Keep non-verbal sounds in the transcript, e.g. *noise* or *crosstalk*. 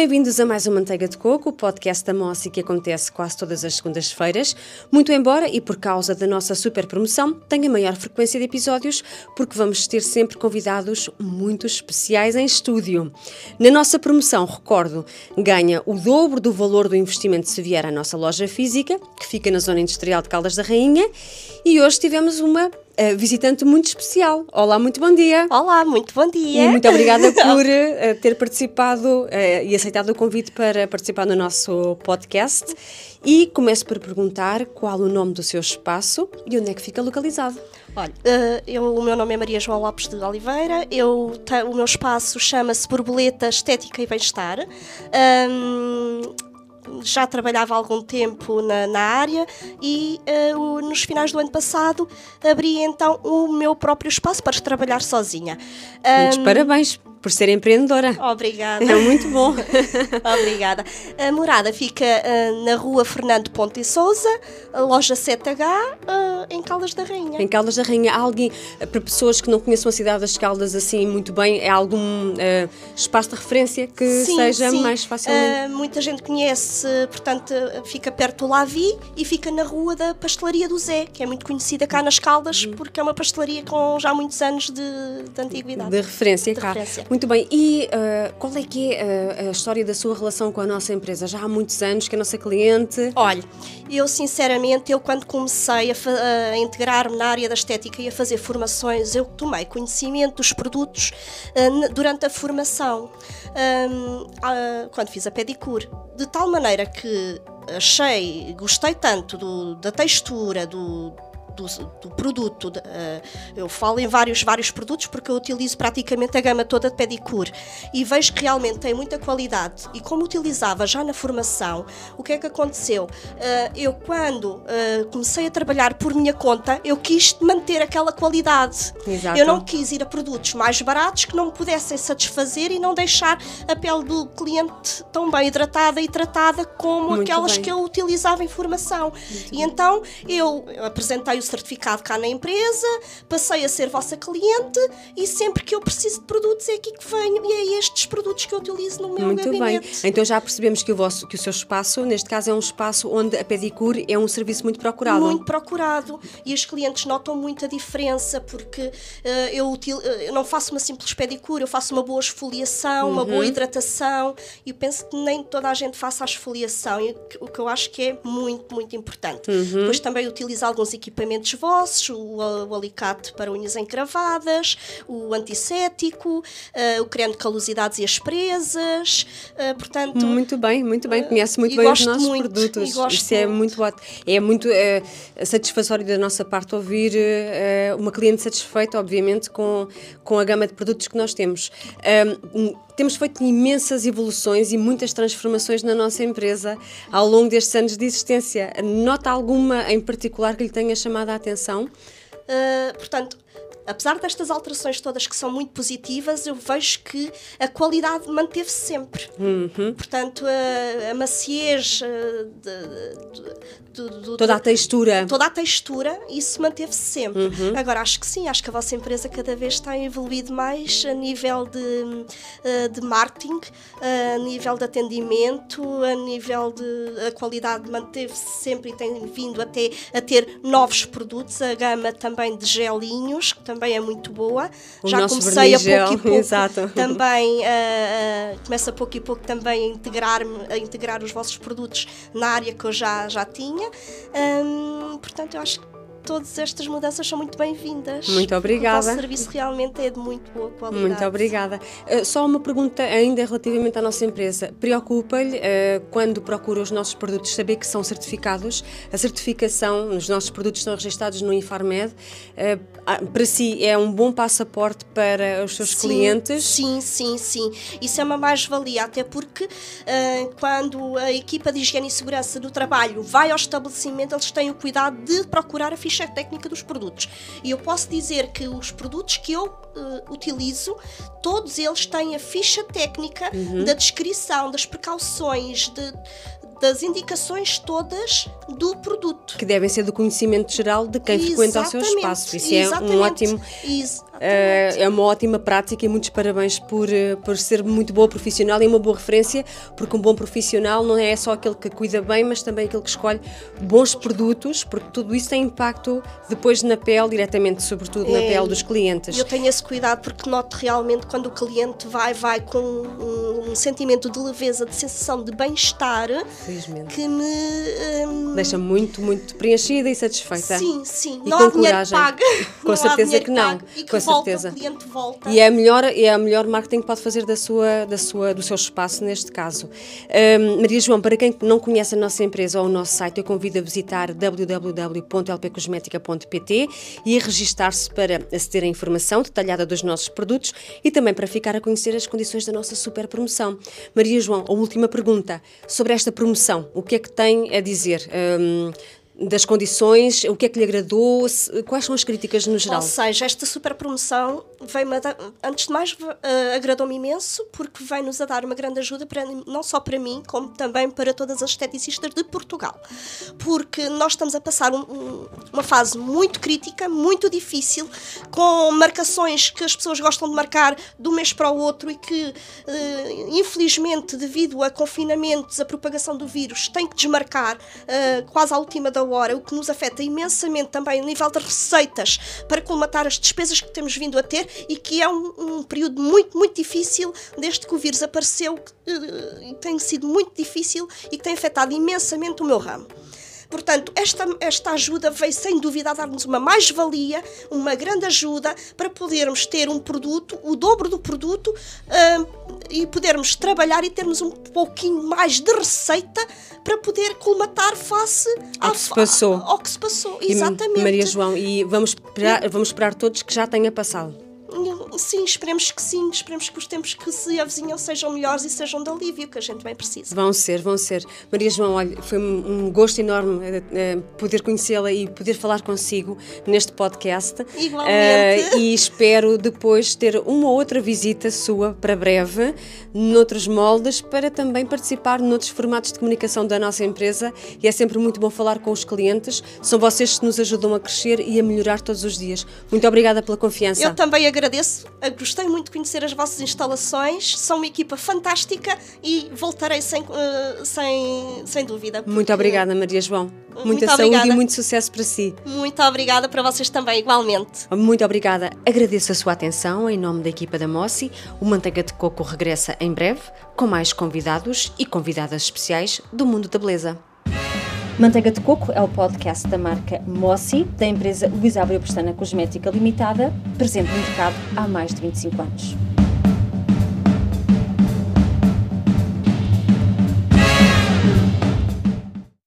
Bem-vindos a mais uma Manteiga de Coco, o podcast da Mossi que acontece quase todas as segundas-feiras. Muito embora, e por causa da nossa super promoção, tenha maior frequência de episódios, porque vamos ter sempre convidados muito especiais em estúdio. Na nossa promoção, recordo, ganha o dobro do valor do investimento se vier à nossa loja física, que fica na zona industrial de Caldas da Rainha, e hoje tivemos uma uh, visitante muito especial. Olá, muito bom dia. Olá, muito bom dia. E muito obrigada *laughs* por uh, ter participado uh, e aceitado o convite para participar no nosso podcast. E começo por perguntar qual o nome do seu espaço e onde é que fica localizado. Olha, eu, o meu nome é Maria João Lopes de Oliveira, eu, o meu espaço chama-se Borboleta Estética e Bem-Estar. Um, já trabalhava há algum tempo na, na área e uh, nos finais do ano passado abri então o meu próprio espaço para trabalhar sozinha. Muitos um, parabéns por ser empreendedora. Obrigada. É muito bom. *laughs* Obrigada. A morada fica uh, na rua Fernando Ponte e Souza, loja 7H, uh, em Caldas da Rainha. Em Caldas da Rainha. Há alguém, para pessoas que não conheçam a cidade das Caldas assim muito bem, é algum uh, espaço de referência que sim, seja sim. mais facilmente? muita gente conhece, portanto, fica perto do Lavi e fica na rua da Pastelaria do Zé, que é muito conhecida cá nas Caldas, uhum. porque é uma pastelaria com já muitos anos de, de antiguidade. De referência de cá. Referência. Muito bem. E uh, qual é que é a, a, história da sua relação com a nossa empresa? Já há muitos anos que é a nossa cliente. Olha, eu sinceramente, eu quando comecei a, a integrar-me na área da estética e a fazer formações, eu tomei conhecimento dos produtos uh, durante a formação, uh, quando fiz a pedicure. De tal maneira que achei, gostei tanto do, da textura, do, do, do produto. Uh, eu falo em vários, vários produtos porque eu utilizo praticamente a gama toda de pedicure e vejo que realmente tem muita qualidade. E como utilizava já na formação, o que é que aconteceu? Uh, eu, quando uh, comecei a trabalhar por minha conta, eu quis manter aquela qualidade. Exato. Eu não quis ir a produtos mais baratos que não me pudessem satisfazer e não deixar a pele do cliente tão bem hidratada e tratada como Muito aquelas bem. que eu utilizava em formação. Muito e bem. então eu apresentei o certificado cá na empresa, passei a ser vossa cliente e sempre que eu preciso de produtos é aqui que venho e é estes produtos que eu utilizo no meu Muito gabinete. bem. Então já percebemos que o, vosso, que o seu espaço, neste caso, é um espaço onde a pedicure é um serviço muito procurado. Muito procurado. E os clientes notam muita diferença porque uh, eu, util, uh, eu não faço uma simples pedicure, eu faço uma boa esfoliação, uhum. uma boa uhum. hidratação e eu penso que nem toda a gente faça a esfoliação, o que eu acho que é muito, muito importante. Uhum. Depois também utilizo alguns equipamentos equipamentos vossos, o, o alicate para unhas encravadas, o antisséptico, uh, o creme de calosidades e asperezas, uh, portanto... Muito bem, muito bem, conhece muito bem os nossos muito, produtos. Isso é muito ótimo. É muito uh, satisfatório da nossa parte ouvir uma cliente satisfeita, obviamente, com, com a gama de produtos que nós temos. Um, temos feito imensas evoluções e muitas transformações na nossa empresa ao longo destes anos de existência. Nota alguma em particular que lhe tenha chamado a atenção? Uh, portanto, apesar destas alterações todas que são muito positivas, eu vejo que a qualidade manteve-se sempre. Uhum. Portanto, a, a maciez, de, de, de, toda a textura. Toda a textura, isso manteve-se sempre. Uhum. Agora, acho que sim, acho que a vossa empresa cada vez está evoluído mais a nível de, eh, de marketing, a nível de atendimento, a nível de. A qualidade manteve-se sempre e tem vindo até a ter novos produtos, a gama também de gelinhos, que também também é muito boa. O Já comecei a pouco e *laughs* pouco Exato. também, uh, uh, começo a pouco e pouco também a integrar, a integrar os vossos produtos na área que eu já, já tinha. Um, portanto, eu acho que todas estas mudanças são muito bem-vindas. Muito obrigada. O vosso serviço realmente é de muito boa qualidade. Muito obrigada. Uh, só uma pergunta ainda relativamente à nossa empresa. Preocupa-lhe, uh, quando procura os nossos produtos, saber que são certificados? A certificação, os nossos produtos estão registrados no Infarmed. Uh, para si é um bom passaporte para os seus sim, clientes? Sim, sim, sim. Isso é uma mais-valia, até porque quando a equipa de higiene e segurança do trabalho vai ao estabelecimento, eles têm o cuidado de procurar a ficha ficha técnica dos produtos. E eu posso dizer que os produtos que eu uh, utilizo, todos eles têm a ficha técnica uhum. da descrição, das precauções, de, das indicações todas do produto. Que devem ser do conhecimento geral de quem Exatamente. frequenta o seu espaço. Isso é um ótimo. Isso. é uma ótima prática e muitos parabéns por, por ser muito boa profissional e uma boa referência, porque um bom profissional não é só aquele que cuida bem, mas também aquele que escolhe bons produtos, porque tudo isso tem impacto depois na pele, diretamente, sobretudo na é, pele dos clientes. Eu tenho esse cuidado porque noto realmente quando o cliente vai, vai com um sentimento de leveza, de sensação de bem-estar, que me. Um... Deixa muito, muito preenchida e satisfeita. Sim, sim. E não com há coragem. Paga. Com *laughs* não certeza que não. E que com volta, certeza. o cliente volta. E é a melhor, é a melhor marketing que pode fazer da sua, da sua, do seu espaço neste caso. Um, Maria João, para quem não conhece a nossa empresa ou o nosso site, eu convido a visitar www.lpcosmetica.pt e a registar-se para aceder à informação detalhada dos nossos produtos e também para ficar a conhecer as condições da nossa super promoção. Maria João, a última pergunta sobre esta promoção. O que é que tem a dizer? Um, das condições, o que é que lhe agradou, quais são as críticas no geral? Ou seja, esta super promoção veio antes de mais uh, agradou-me imenso porque vem-nos a dar uma grande ajuda para, não só para mim, como também para todas as esteticistas de Portugal. Porque nós estamos a passar um, um, uma fase muito crítica, muito difícil, com marcações que as pessoas gostam de marcar de um mês para o outro e que, uh, infelizmente, devido a confinamentos, a propagação do vírus, tem que desmarcar uh, quase à última da hora, o que nos afeta imensamente também a nível de receitas para colmatar as despesas que temos vindo a ter e que é um, um período muito, muito difícil desde que o vírus apareceu, que uh, tem sido muito difícil e que tem afetado imensamente o meu ramo. Portanto, esta, esta ajuda veio sem dúvida a dar-nos uma mais-valia, uma grande ajuda para podermos ter um produto, o dobro do produto, uh, e podermos trabalhar e termos um pouquinho mais de receita para poder colmatar face ao, que, se passou. ao que se passou. Exatamente. Maria João, e vamos esperar, vamos esperar todos que já tenha passado. Sim, esperemos que sim, esperemos que os tempos que se avizinham sejam melhores e sejam de alívio, que a gente bem precisa. Vão ser, vão ser. Maria João, olha, foi um gosto enorme uh, poder conhecê-la e poder falar consigo neste podcast. Igualmente. Uh, e espero depois ter uma outra visita sua para breve, noutros moldes, para também participar noutros formatos de comunicação da nossa empresa. E é sempre muito bom falar com os clientes. São vocês que nos ajudam a crescer e a melhorar todos os dias. Muito obrigada pela confiança. Eu também agradeço gostei muito de conhecer as vossas instalações, são uma equipa fantástica e voltarei sem, uh, sem, sem dúvida. Porque... Muito obrigada, Maria João. Muita muito saúde obrigada. e muito sucesso para si. Muito obrigada para vocês também, igualmente. Muito obrigada. Agradeço a sua atenção em nome da equipa da Mossi. O Manteiga de Coco regressa em breve com mais convidados e convidadas especiais do mundo da beleza. Manteiga de Coco é o podcast da marca Mossi, da empresa Luís Abreu Pestana Cosmética Limitada, presente no mercado há mais de 25 anos.